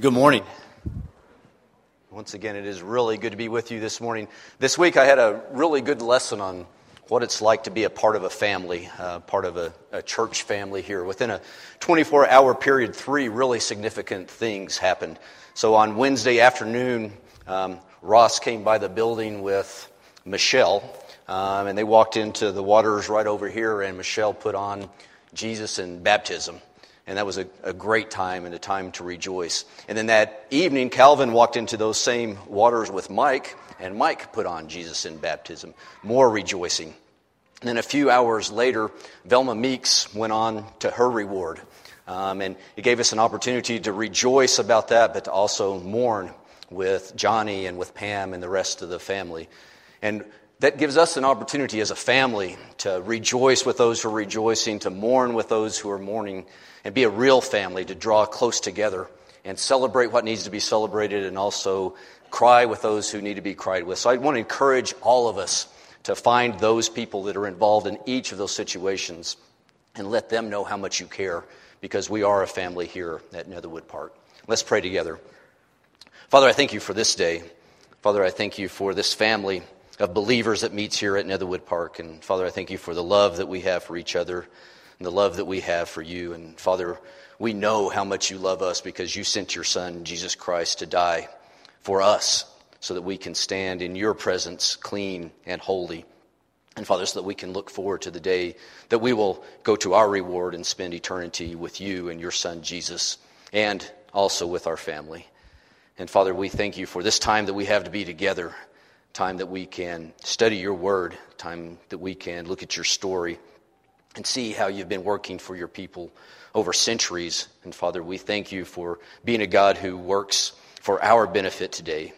Good morning. Once again, it is really good to be with you this morning. This week, I had a really good lesson on what it's like to be a part of a family, uh, part of a, a, church family here. Within a 24 hour period, three really significant things happened. So on Wednesday afternoon, um, Ross came by the building with Michelle, um, and they walked into the waters right over here, and Michelle put on Jesus and baptism. And that was a, a, great time and a time to rejoice. And then that evening, Calvin walked into those same waters with Mike, and Mike put on Jesus in baptism. More rejoicing. And then a few hours later, Velma Meeks went on to her reward. Um, and it gave us an opportunity to rejoice about that, but to also mourn with Johnny and with Pam and the rest of the family. And that gives us an opportunity as a family to rejoice with those who are rejoicing, to mourn with those who are mourning, and be a real family, to draw close together and celebrate what needs to be celebrated and also cry with those who need to be cried with. So I want to encourage all of us to find those people that are involved in each of those situations and let them know how much you care because we are a family here at Netherwood Park. Let's pray together. Father, I thank you for this day. Father, I thank you for this family of believers that meets here at Netherwood Park. And Father, I thank you for the love that we have for each other and the love that we have for you. And Father, we know how much you love us because you sent your Son, Jesus Christ, to die for us so that we can stand in your presence clean and holy. And Father, so that we can look forward to the day that we will go to our reward and spend eternity with you and your Son, Jesus, and also with our family. And Father, we thank you for this time that we have to be together, time that we can study your word, time that we can look at your story and see how you've been working for your people over centuries. And Father, we thank you for being a God who works for our benefit today.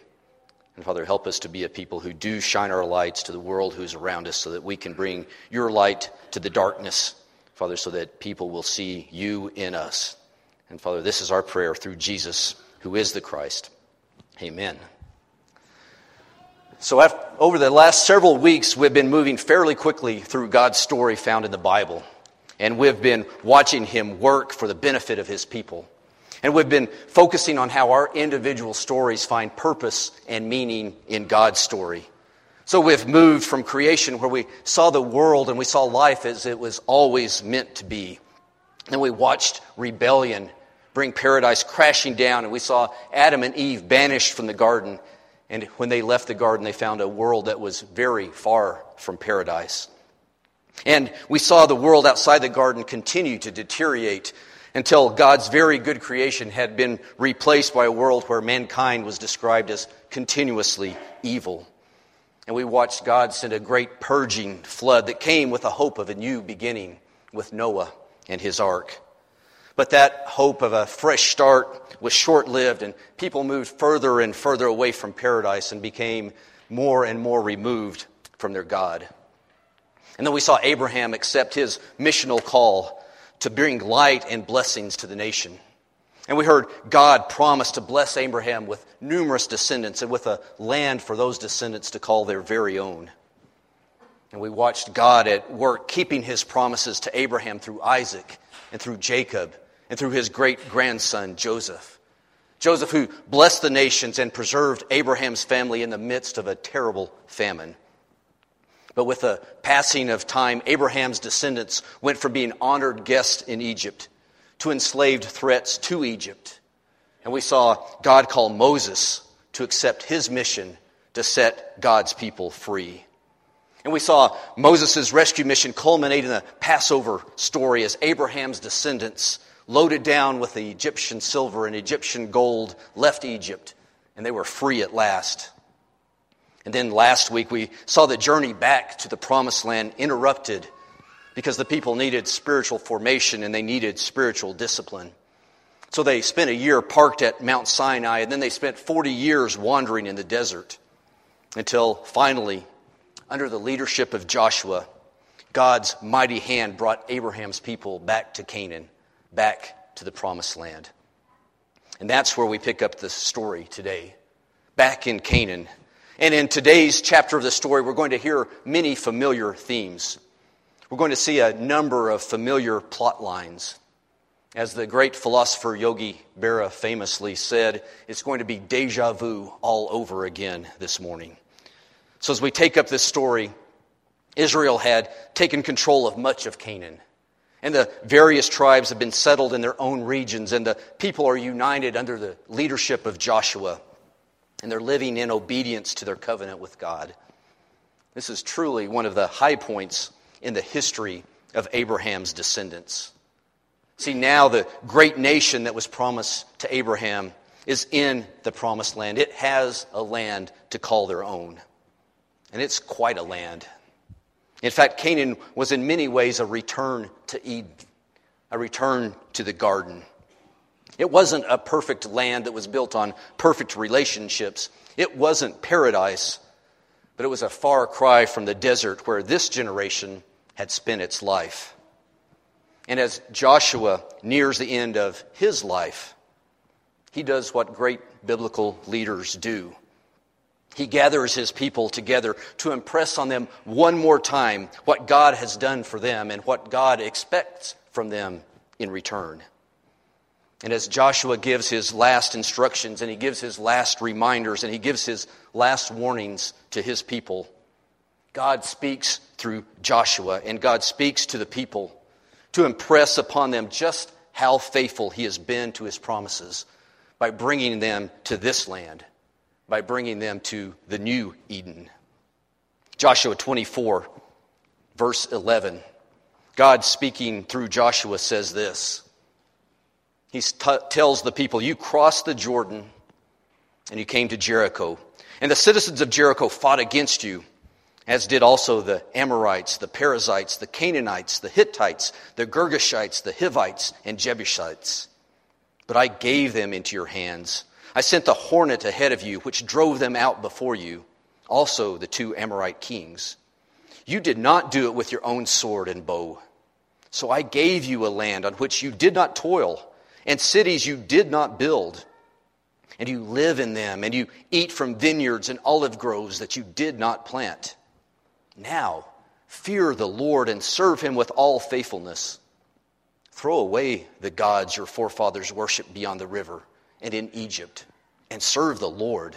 And Father, help us to be a people who do shine our lights to the world who's around us so that we can bring your light to the darkness, Father, so that people will see you in us. And Father, this is our prayer through Jesus, who is the Christ. Amen. So, after, over the last several weeks, we've been moving fairly quickly through God's story found in the Bible. And we've been watching Him work for the benefit of His people. And we've been focusing on how our individual stories find purpose and meaning in God's story. So we've moved from creation, where we saw the world and we saw life as it was always meant to be. Then we watched rebellion bring paradise crashing down, and we saw Adam and Eve banished from the garden and when they left the garden, they found a world that was very far from paradise. And we saw the world outside the garden continue to deteriorate until God's very good creation had been replaced by a world where mankind was described as continuously evil. And we watched God send a great purging flood that came with the hope of a new beginning with Noah and his ark. But that hope of a fresh start was short lived, and people moved further and further away from paradise and became more and more removed from their God. And then we saw Abraham accept his missional call to bring light and blessings to the nation. And we heard God promise to bless Abraham with numerous descendants and with a land for those descendants to call their very own. And we watched God at work keeping his promises to Abraham through Isaac and through Jacob and through his great grandson, Joseph. Joseph, who blessed the nations and preserved Abraham's family in the midst of a terrible famine. But with the passing of time, Abraham's descendants went from being honored guests in Egypt to enslaved threats to Egypt. And we saw God call Moses to accept his mission to set God's people free. And we saw Moses' rescue mission culminate in the Passover story as Abraham's descendants loaded down with the Egyptian silver and Egyptian gold, left Egypt, and they were free at last. And then last week we saw the journey back to the promised land interrupted because the people needed spiritual formation and they needed spiritual discipline. So they spent a year parked at Mount Sinai, and then they spent 40 years wandering in the desert until finally, under the leadership of Joshua, God's mighty hand brought Abraham's people back to Canaan back to the promised land. And that's where we pick up the story today, back in Canaan. And in today's chapter of the story, we're going to hear many familiar themes. We're going to see a number of familiar plot lines. As the great philosopher Yogi Berra famously said, it's going to be deja vu all over again this morning. So, as we take up this story, Israel had taken control of much of Canaan. And the various tribes have been settled in their own regions, and the people are united under the leadership of Joshua. And they're living in obedience to their covenant with God. This is truly one of the high points in the history of Abraham's descendants. See, now the great nation that was promised to Abraham is in the promised land. It has a land to call their own. And it's quite a land. In fact, Canaan was in many ways a return to Eden, a return to the garden. It wasn't a perfect land that was built on perfect relationships. It wasn't paradise, but it was a far cry from the desert where this generation had spent its life. And as Joshua nears the end of his life, he does what great biblical leaders do. He gathers his people together to impress on them one more time what God has done for them and what God expects from them in return. And as Joshua gives his last instructions and he gives his last reminders and he gives his last warnings to his people, God speaks through Joshua and God speaks to the people to impress upon them just how faithful he has been to his promises by bringing them to this land, by bringing them to the new Eden. Joshua 24, verse 11. God speaking through Joshua says this. He t- tells the people, You crossed the Jordan and you came to Jericho. And the citizens of Jericho fought against you as did also the Amorites, the Perizzites, the Canaanites, the Hittites, the Girgashites, the Hivites, and Jebusites. But I gave them into your hands. I sent the hornet ahead of you, which drove them out before you, also the two Amorite kings. You did not do it with your own sword and bow. So I gave you a land on which you did not toil, and cities you did not build. And you live in them, and you eat from vineyards and olive groves that you did not plant. Now, fear the Lord and serve him with all faithfulness. Throw away the gods your forefathers worshiped beyond the river and in Egypt, and serve the Lord.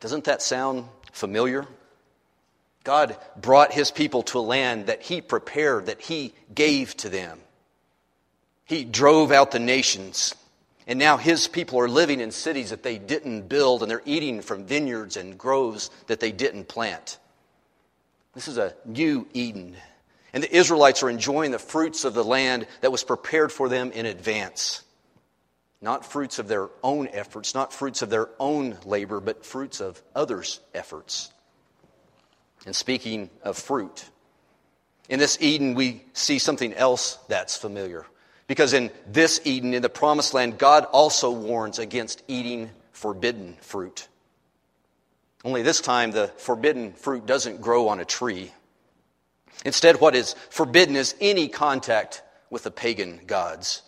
Doesn't that sound familiar? God brought his people to a land that he prepared, that he gave to them. He drove out the nations. And now his people are living in cities that they didn't build, and they're eating from vineyards and groves that they didn't plant. This is a new Eden. And the Israelites are enjoying the fruits of the land that was prepared for them in advance. Not fruits of their own efforts, not fruits of their own labor, but fruits of others' efforts. And speaking of fruit, in this Eden, we see something else that's familiar. Because in this Eden, in the promised land, God also warns against eating forbidden fruit. Only this time, the forbidden fruit doesn't grow on a tree. Instead, what is forbidden is any contact with the pagan gods.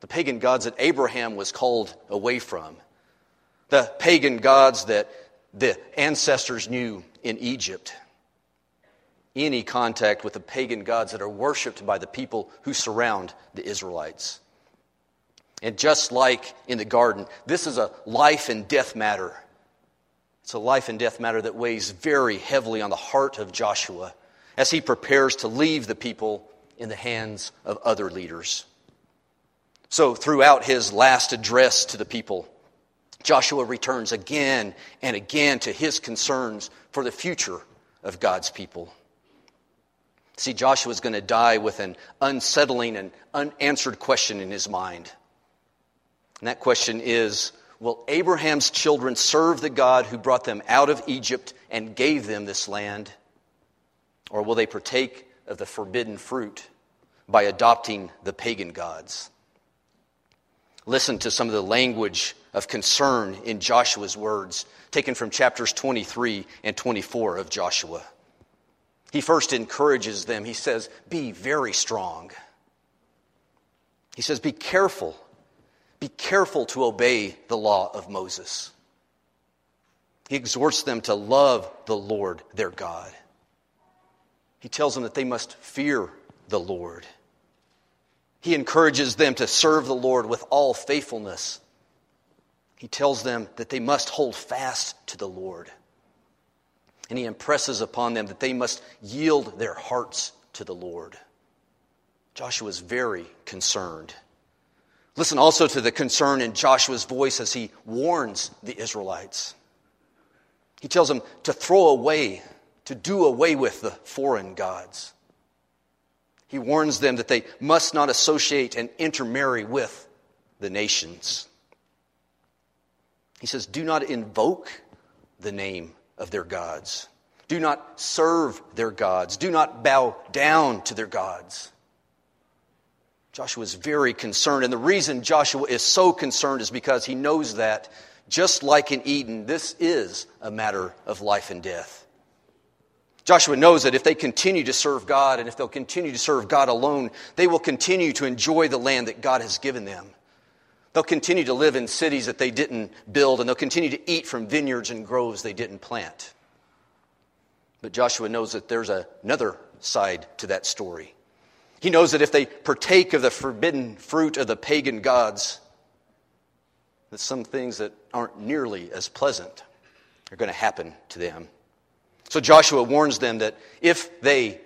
The pagan gods that Abraham was called away from. The pagan gods that the ancestors knew in Egypt. Any contact with the pagan gods that are worshiped by the people who surround the Israelites. And just like in the garden, this is a life and death matter it's a life and death matter that weighs very heavily on the heart of Joshua as he prepares to leave the people in the hands of other leaders. So, throughout his last address to the people, Joshua returns again and again to his concerns for the future of God's people. See, Joshua is going to die with an unsettling and unanswered question in his mind. And that question is Will Abraham's children serve the God who brought them out of Egypt and gave them this land? Or will they partake of the forbidden fruit by adopting the pagan gods? Listen to some of the language of concern in Joshua's words, taken from chapters 23 and 24 of Joshua. He first encourages them. He says, Be very strong. He says, Be careful be careful to obey the law of Moses. He exhorts them to love the Lord their God. He tells them that they must fear the Lord. He encourages them to serve the Lord with all faithfulness. He tells them that they must hold fast to the Lord. And he impresses upon them that they must yield their hearts to the Lord. Joshua is very concerned. Listen also to the concern in Joshua's voice as he warns the Israelites. He tells them to throw away, to do away with the foreign gods. He warns them that they must not associate and intermarry with the nations. He says, Do not invoke the name of their gods. Do not serve their gods. Do not bow down to their gods. Joshua is very concerned. And the reason Joshua is so concerned is because he knows that, just like in Eden, this is a matter of life and death. Joshua knows that if they continue to serve God and if they'll continue to serve God alone, they will continue to enjoy the land that God has given them. They'll continue to live in cities that they didn't build, and they'll continue to eat from vineyards and groves they didn't plant. But Joshua knows that there's another side to that story. He knows that if they partake of the forbidden fruit of the pagan gods, that some things that aren't nearly as pleasant are going to happen to them. So Joshua warns them that if they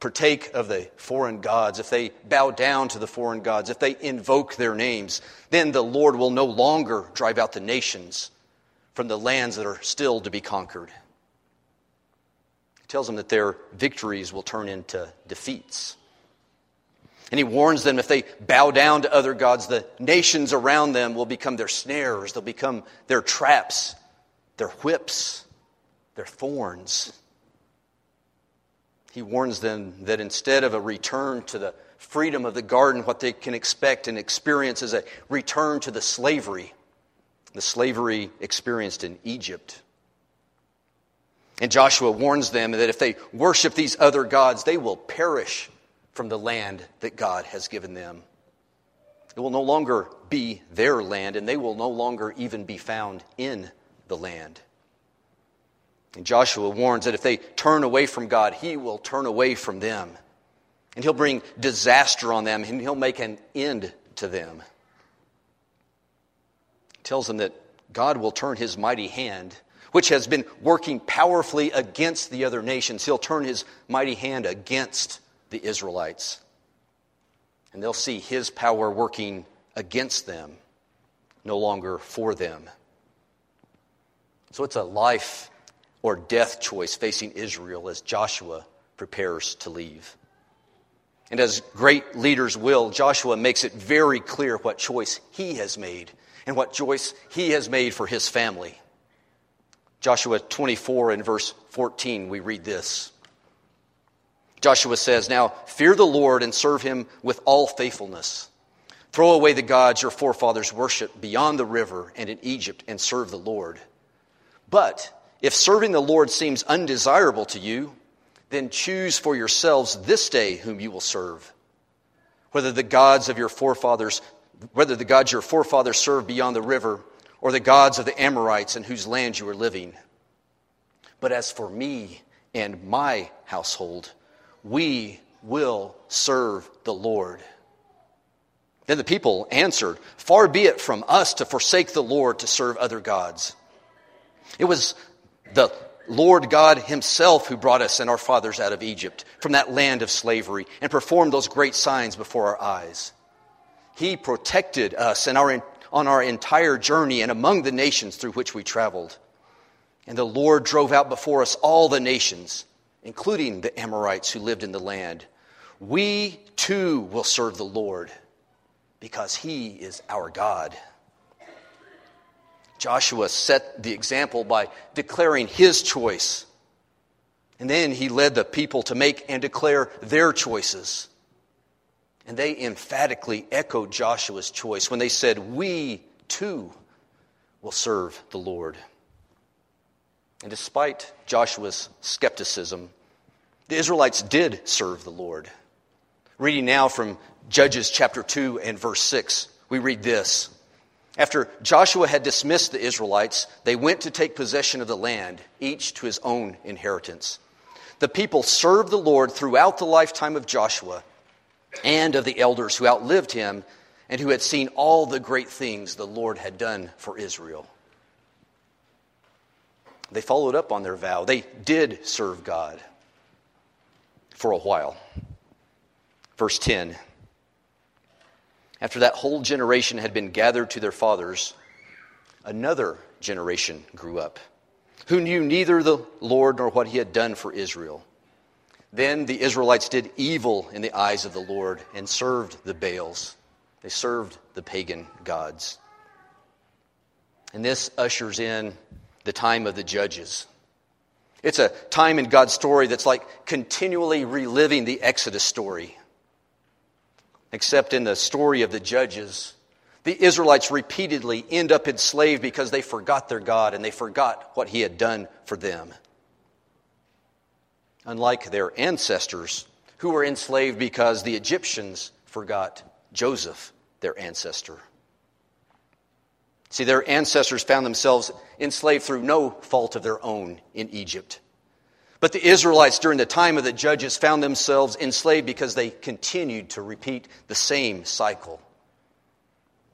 partake of the foreign gods, if they bow down to the foreign gods, if they invoke their names, then the Lord will no longer drive out the nations from the lands that are still to be conquered. He tells them that their victories will turn into defeats. And he warns them if they bow down to other gods, the nations around them will become their snares, they'll become their traps, their whips, their thorns. He warns them that instead of a return to the freedom of the garden, what they can expect and experience is a return to the slavery, the slavery experienced in Egypt. And Joshua warns them that if they worship these other gods, they will perish from the land that God has given them. It will no longer be their land, and they will no longer even be found in the land. And Joshua warns that if they turn away from God, he will turn away from them. And he'll bring disaster on them, and he'll make an end to them. He tells them that God will turn his mighty hand, which has been working powerfully against the other nations, he'll turn his mighty hand against the Israelites. And they'll see his power working against them, no longer for them. So it's a life or death choice facing Israel as Joshua prepares to leave. And as great leaders will, Joshua makes it very clear what choice he has made and what choice he has made for his family. Joshua 24 and verse 14, we read this. Joshua says, Now fear the Lord and serve him with all faithfulness. Throw away the gods your forefathers worshiped beyond the river and in Egypt and serve the Lord. But if serving the Lord seems undesirable to you, then choose for yourselves this day whom you will serve. Whether the gods of your forefathers, whether the gods your forefathers served beyond the river, or the gods of the Amorites in whose land you are living. But as for me and my household, we will serve the Lord. Then the people answered, Far be it from us to forsake the Lord to serve other gods. It was the Lord God Himself who brought us and our fathers out of Egypt from that land of slavery and performed those great signs before our eyes. He protected us and our, on our entire journey and among the nations through which we traveled. And the Lord drove out before us all the nations including the Amorites who lived in the land. We too will serve the Lord because he is our God. Joshua set the example by declaring his choice. And then he led the people to make and declare their choices. And they emphatically echoed Joshua's choice when they said, We too will serve the Lord. And despite Joshua's skepticism, the Israelites did serve the Lord. Reading now from Judges chapter 2 and verse 6, we read this. After Joshua had dismissed the Israelites, they went to take possession of the land, each to his own inheritance. The people served the Lord throughout the lifetime of Joshua, and of the elders who outlived him and who had seen all the great things the Lord had done for Israel. They followed up on their vow. They did serve God for a while. Verse 10 After that whole generation had been gathered to their fathers, another generation grew up, who knew neither the Lord nor what he had done for Israel. Then the Israelites did evil in the eyes of the Lord and served the Baals. They served the pagan gods. And this ushers in the time of the judges. It's a time in God's story that's like continually reliving the Exodus story. Except in the story of the judges, the Israelites repeatedly end up enslaved because they forgot their God and they forgot what He had done for them unlike their ancestors who were enslaved because the Egyptians forgot Joseph, their ancestor. See, their ancestors found themselves enslaved through no fault of their own in Egypt. But the Israelites during the time of the judges found themselves enslaved because they continued to repeat the same cycle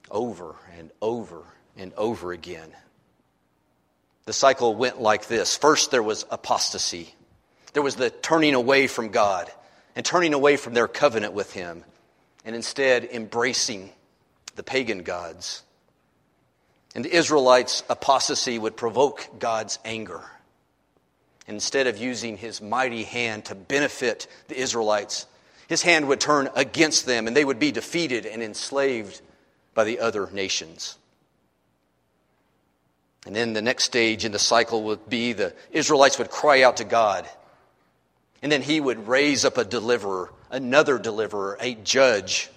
over and over and over again. The cycle went like this first, there was apostasy. There was the turning away from God and turning away from their covenant with Him and instead embracing the pagan gods. And the Israelites' apostasy would provoke God's anger. Instead of using his mighty hand to benefit the Israelites, his hand would turn against them and they would be defeated and enslaved by the other nations. And then the next stage in the cycle would be the Israelites would cry out to God and then he would raise up a deliverer, another deliverer, a judge.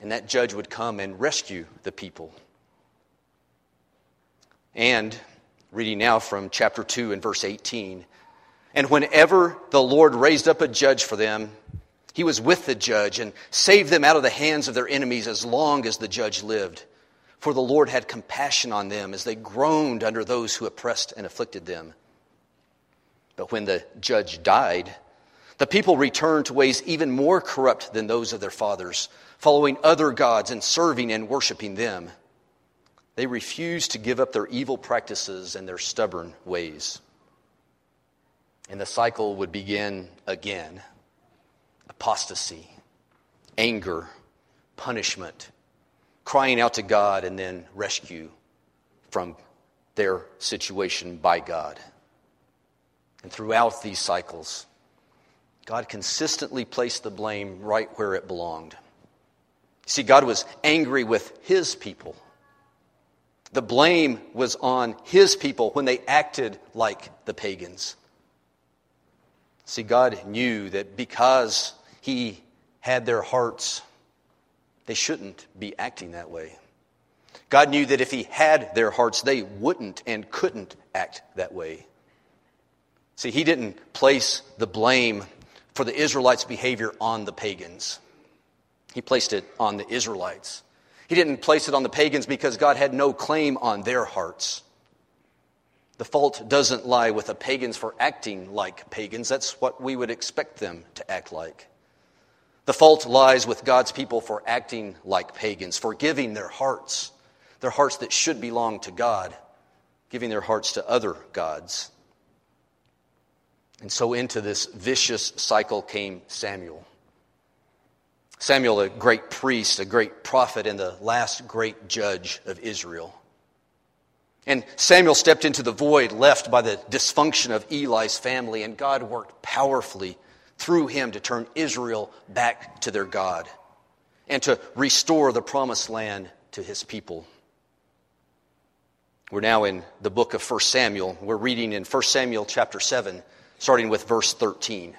And that judge would come and rescue the people. And, reading now from chapter 2 and verse 18, and whenever the Lord raised up a judge for them, he was with the judge and saved them out of the hands of their enemies as long as the judge lived. For the Lord had compassion on them as they groaned under those who oppressed and afflicted them. But when the judge died, the people returned to ways even more corrupt than those of their fathers, following other gods and serving and worshiping them. They refused to give up their evil practices and their stubborn ways. And the cycle would begin again apostasy, anger, punishment, crying out to God, and then rescue from their situation by God. And throughout these cycles, God consistently placed the blame right where it belonged. See, God was angry with his people. The blame was on his people when they acted like the pagans. See, God knew that because he had their hearts, they shouldn't be acting that way. God knew that if he had their hearts, they wouldn't and couldn't act that way. See, he didn't place the blame for the Israelites' behavior on the pagans. He placed it on the Israelites. He didn't place it on the pagans because God had no claim on their hearts. The fault doesn't lie with the pagans for acting like pagans. That's what we would expect them to act like. The fault lies with God's people for acting like pagans, for giving their hearts, their hearts that should belong to God, giving their hearts to other gods. And so into this vicious cycle came Samuel. Samuel, a great priest, a great prophet, and the last great judge of Israel. And Samuel stepped into the void left by the dysfunction of Eli's family, and God worked powerfully through him to turn Israel back to their God and to restore the promised land to his people. We're now in the book of 1 Samuel. We're reading in 1 Samuel chapter 7, starting with verse 13.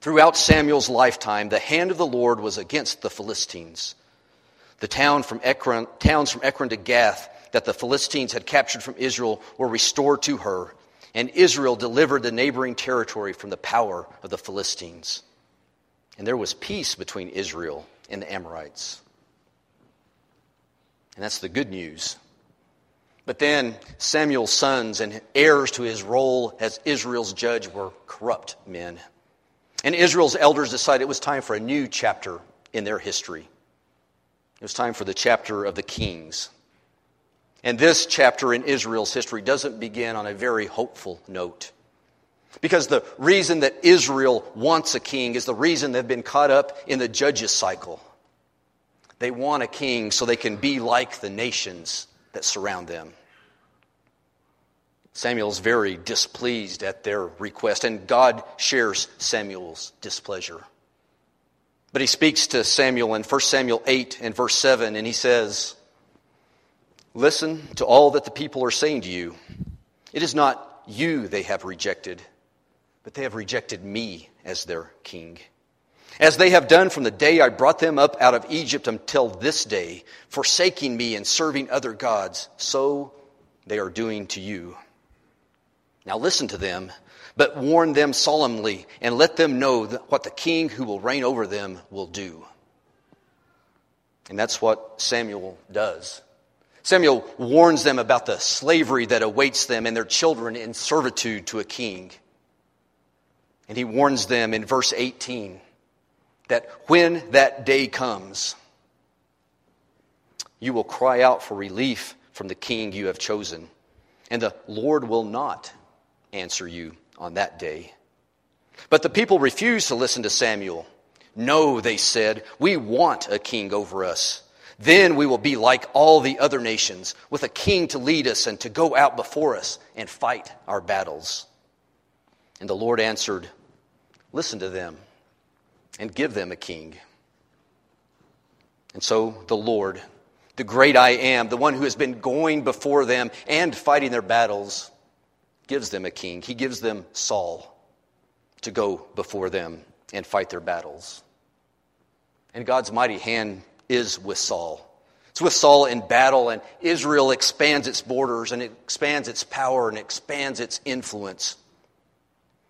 Throughout Samuel's lifetime, the hand of the Lord was against the Philistines. The town from Ekron, towns from Ekron to Gath that the Philistines had captured from Israel were restored to her, and Israel delivered the neighboring territory from the power of the Philistines. And there was peace between Israel and the Amorites. And that's the good news. But then Samuel's sons and heirs to his role as Israel's judge were corrupt men. And Israel's elders decided it was time for a new chapter in their history. It was time for the chapter of the kings. And this chapter in Israel's history doesn't begin on a very hopeful note. Because the reason that Israel wants a king is the reason they've been caught up in the judges cycle. They want a king so they can be like the nations that surround them. Samuel's very displeased at their request, and God shares Samuel's displeasure. But he speaks to Samuel in 1 Samuel 8 and verse 7, and he says, Listen to all that the people are saying to you. It is not you they have rejected, but they have rejected me as their king. As they have done from the day I brought them up out of Egypt until this day, forsaking me and serving other gods, so they are doing to you. Now listen to them, but warn them solemnly and let them know what the king who will reign over them will do. And that's what Samuel does. Samuel warns them about the slavery that awaits them and their children in servitude to a king. And he warns them in verse 18 that when that day comes, you will cry out for relief from the king you have chosen, and the Lord will not answer you on that day. But the people refused to listen to Samuel. No, they said, we want a king over us. Then we will be like all the other nations, with a king to lead us and to go out before us and fight our battles. And the Lord answered, Listen to them and give them a king. And so the Lord, the great I am, the one who has been going before them and fighting their battles, gives them a king. He gives them Saul to go before them and fight their battles. And God's mighty hand is with Saul. It's with Saul in battle, and Israel expands its borders, and it expands its power, and expands its influence.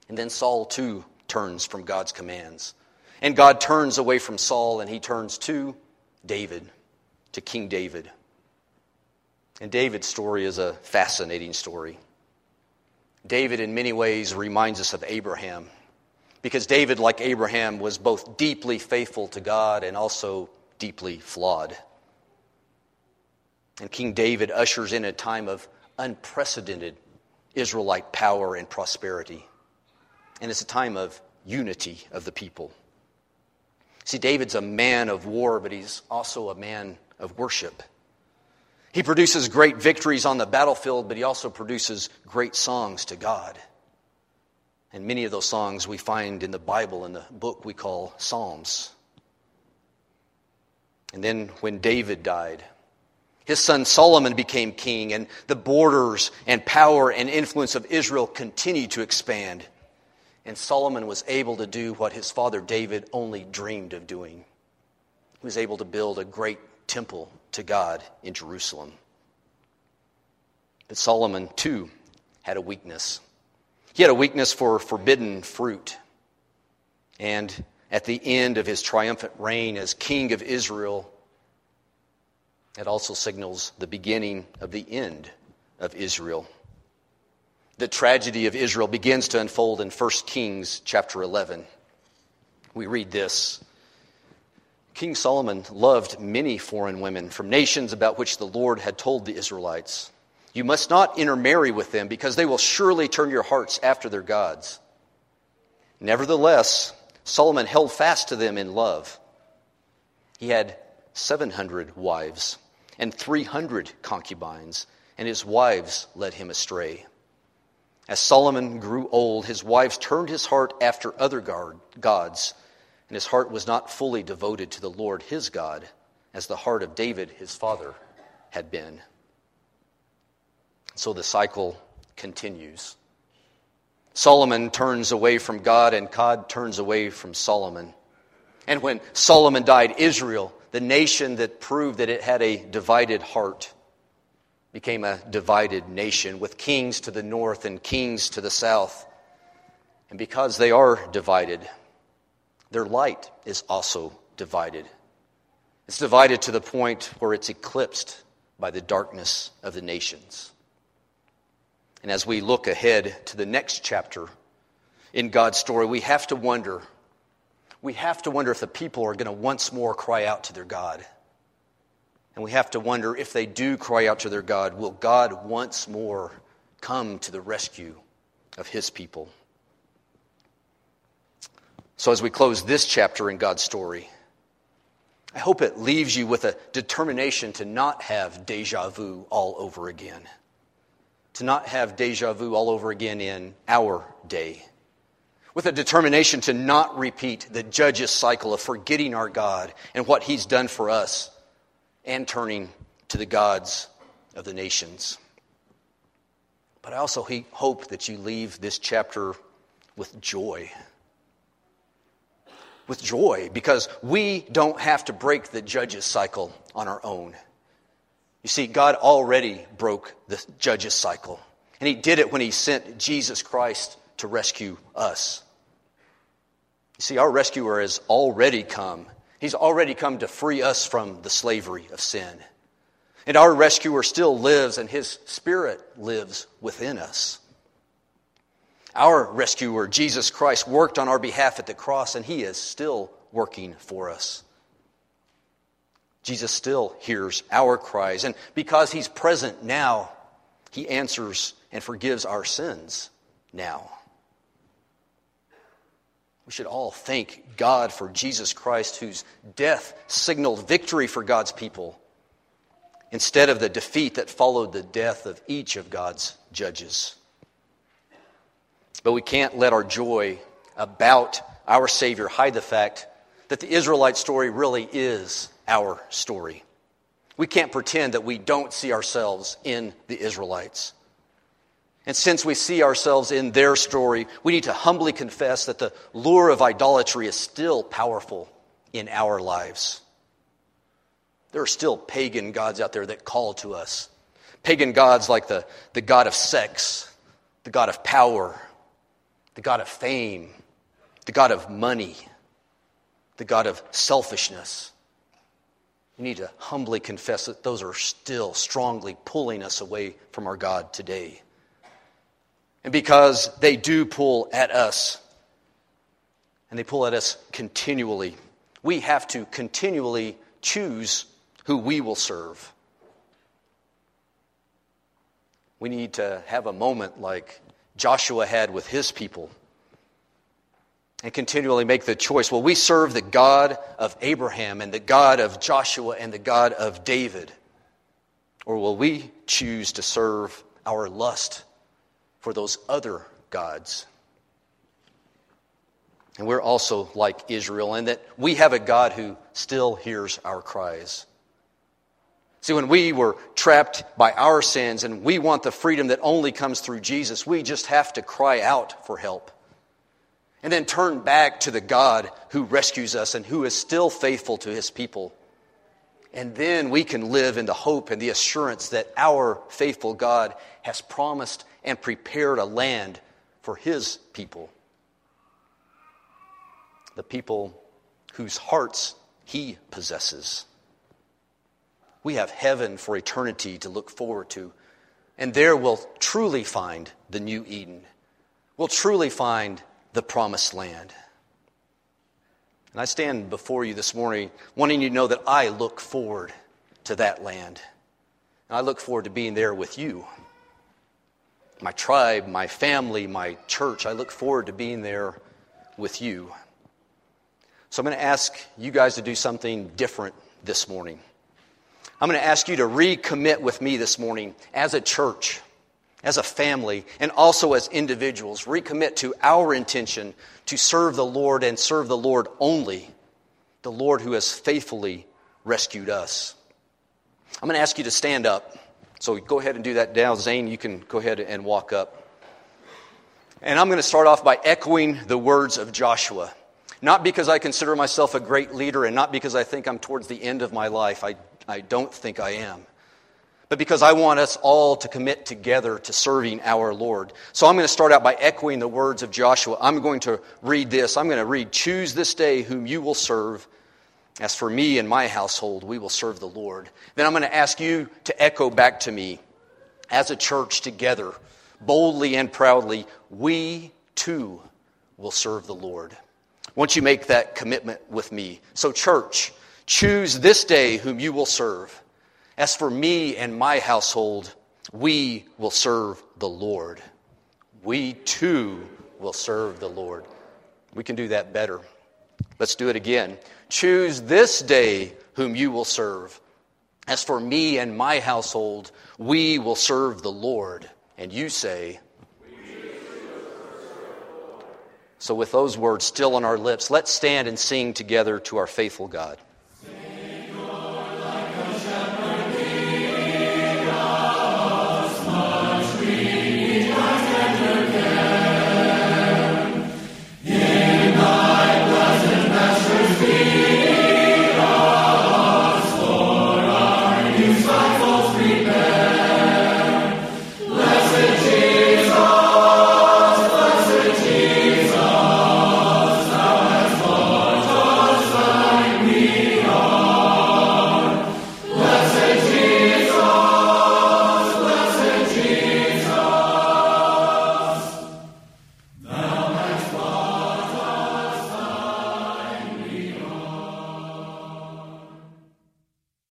And then Saul, too, turns from God's commands. And God turns away from Saul, and he turns to David, to King David. And David's story is a fascinating story. David, in many ways, reminds us of Abraham. Because David, like Abraham, was both deeply faithful to God and also deeply flawed. And King David ushers in a time of unprecedented Israelite power and prosperity. And it's a time of unity of the people. See, David's a man of war, but he's also a man of worship. He produces great victories on the battlefield, but he also produces great songs to God. And many of those songs we find in the Bible in the book we call Psalms. And then when David died, his son Solomon became king, and the borders and power and influence of Israel continued to expand. And Solomon was able to do what his father David only dreamed of doing. He was able to build a great temple to God in Jerusalem. But Solomon, too, had a weakness. He had a weakness for forbidden fruit. And at the end of his triumphant reign as king of Israel, it also signals the beginning of the end of Israel. The tragedy of Israel begins to unfold in 1 Kings chapter 11. We read this King Solomon loved many foreign women from nations about which the Lord had told the Israelites, You must not intermarry with them, because they will surely turn your hearts after their gods. Nevertheless, Solomon held fast to them in love. He had 700 wives and 300 concubines, and his wives led him astray. As Solomon grew old, his wives turned his heart after other gods, and his heart was not fully devoted to the Lord his God, as the heart of David his father had been. So the cycle continues. Solomon turns away from God, and God turns away from Solomon. And when Solomon died, Israel, the nation that proved that it had a divided heart, became a divided nation with kings to the north and kings to the south. And because they are divided, their light is also divided. It's divided to the point where it's eclipsed by the darkness of the nations. And as we look ahead to the next chapter in God's story, we have to wonder we have to wonder if the people are going to once more cry out to their God. And we have to wonder if they do cry out to their God, will God once more come to the rescue of his people? So, as we close this chapter in God's story, I hope it leaves you with a determination to not have deja vu all over again. To not have deja vu all over again in our day. With a determination to not repeat the judge's cycle of forgetting our God and what he's done for us and turning to the gods of the nations. But I also hope that you leave this chapter with joy with joy because we don't have to break the judge's cycle on our own. You see, God already broke the judge's cycle, and He did it when He sent Jesus Christ to rescue us. You see, our rescuer has already come. He's already come to free us from the slavery of sin. And our rescuer still lives, and His Spirit lives within us. Our rescuer, Jesus Christ, worked on our behalf at the cross, and he is still working for us. Jesus still hears our cries, and because he's present now, he answers and forgives our sins now. We should all thank God for Jesus Christ, whose death signaled victory for God's people instead of the defeat that followed the death of each of God's judges. But we can't let our joy about our Savior hide the fact that the Israelite story really is our story. We can't pretend that we don't see ourselves in the Israelites. And since we see ourselves in their story, we need to humbly confess that the lure of idolatry is still powerful in our lives. There are still pagan gods out there that call to us. Pagan gods like the, the god of sex, the god of power, the God of fame, the God of money, the God of selfishness. We need to humbly confess that those are still strongly pulling us away from our God today. And because they do pull at us, and they pull at us continually, we have to continually choose who we will serve. We need to have a moment like Joshua had with his people and continually make the choice will we serve the God of Abraham and the God of Joshua and the God of David? Or will we choose to serve our lust for those other gods? And we're also like Israel in that we have a God who still hears our cries. See, when we were trapped by our sins and we want the freedom that only comes through Jesus, we just have to cry out for help. And then turn back to the God who rescues us and who is still faithful to his people. And then we can live in the hope and the assurance that our faithful God has promised and prepared a land for his people. The people whose hearts he possesses. We have heaven for eternity to look forward to. And there we'll truly find the new Eden. We'll truly find the promised land. And I stand before you this morning wanting you to know that I look forward to that land. And I look forward to being there with you. My tribe, my family, my church, I look forward to being there with you. So I'm going to ask you guys to do something different this morning. I'm going to ask you to recommit with me this morning as a church, as a family, and also as individuals. Recommit to our intention to serve the Lord and serve the Lord only, the Lord who has faithfully rescued us. I'm going to ask you to stand up. So go ahead and do that now. Zane, you can go ahead and walk up. And I'm going to start off by echoing the words of Joshua. Not because I consider myself a great leader and not because I think I'm towards the end of my life. I I don't think I am. But because I want us all to commit together to serving our Lord. So I'm going to start out by echoing the words of Joshua. I'm going to read this. I'm going to read, Choose this day whom you will serve. As for me and my household, we will serve the Lord. Then I'm going to ask you to echo back to me as a church together, boldly and proudly, we too will serve the Lord. Won't you make that commitment with me? So, church, choose this day whom you will serve. As for me and my household, we will serve the Lord. We too will serve the Lord. We can do that better. Let's do it again. Choose this day whom you will serve. As for me and my household, we will serve the Lord. And you say, so, with those words still on our lips, let's stand and sing together to our faithful God.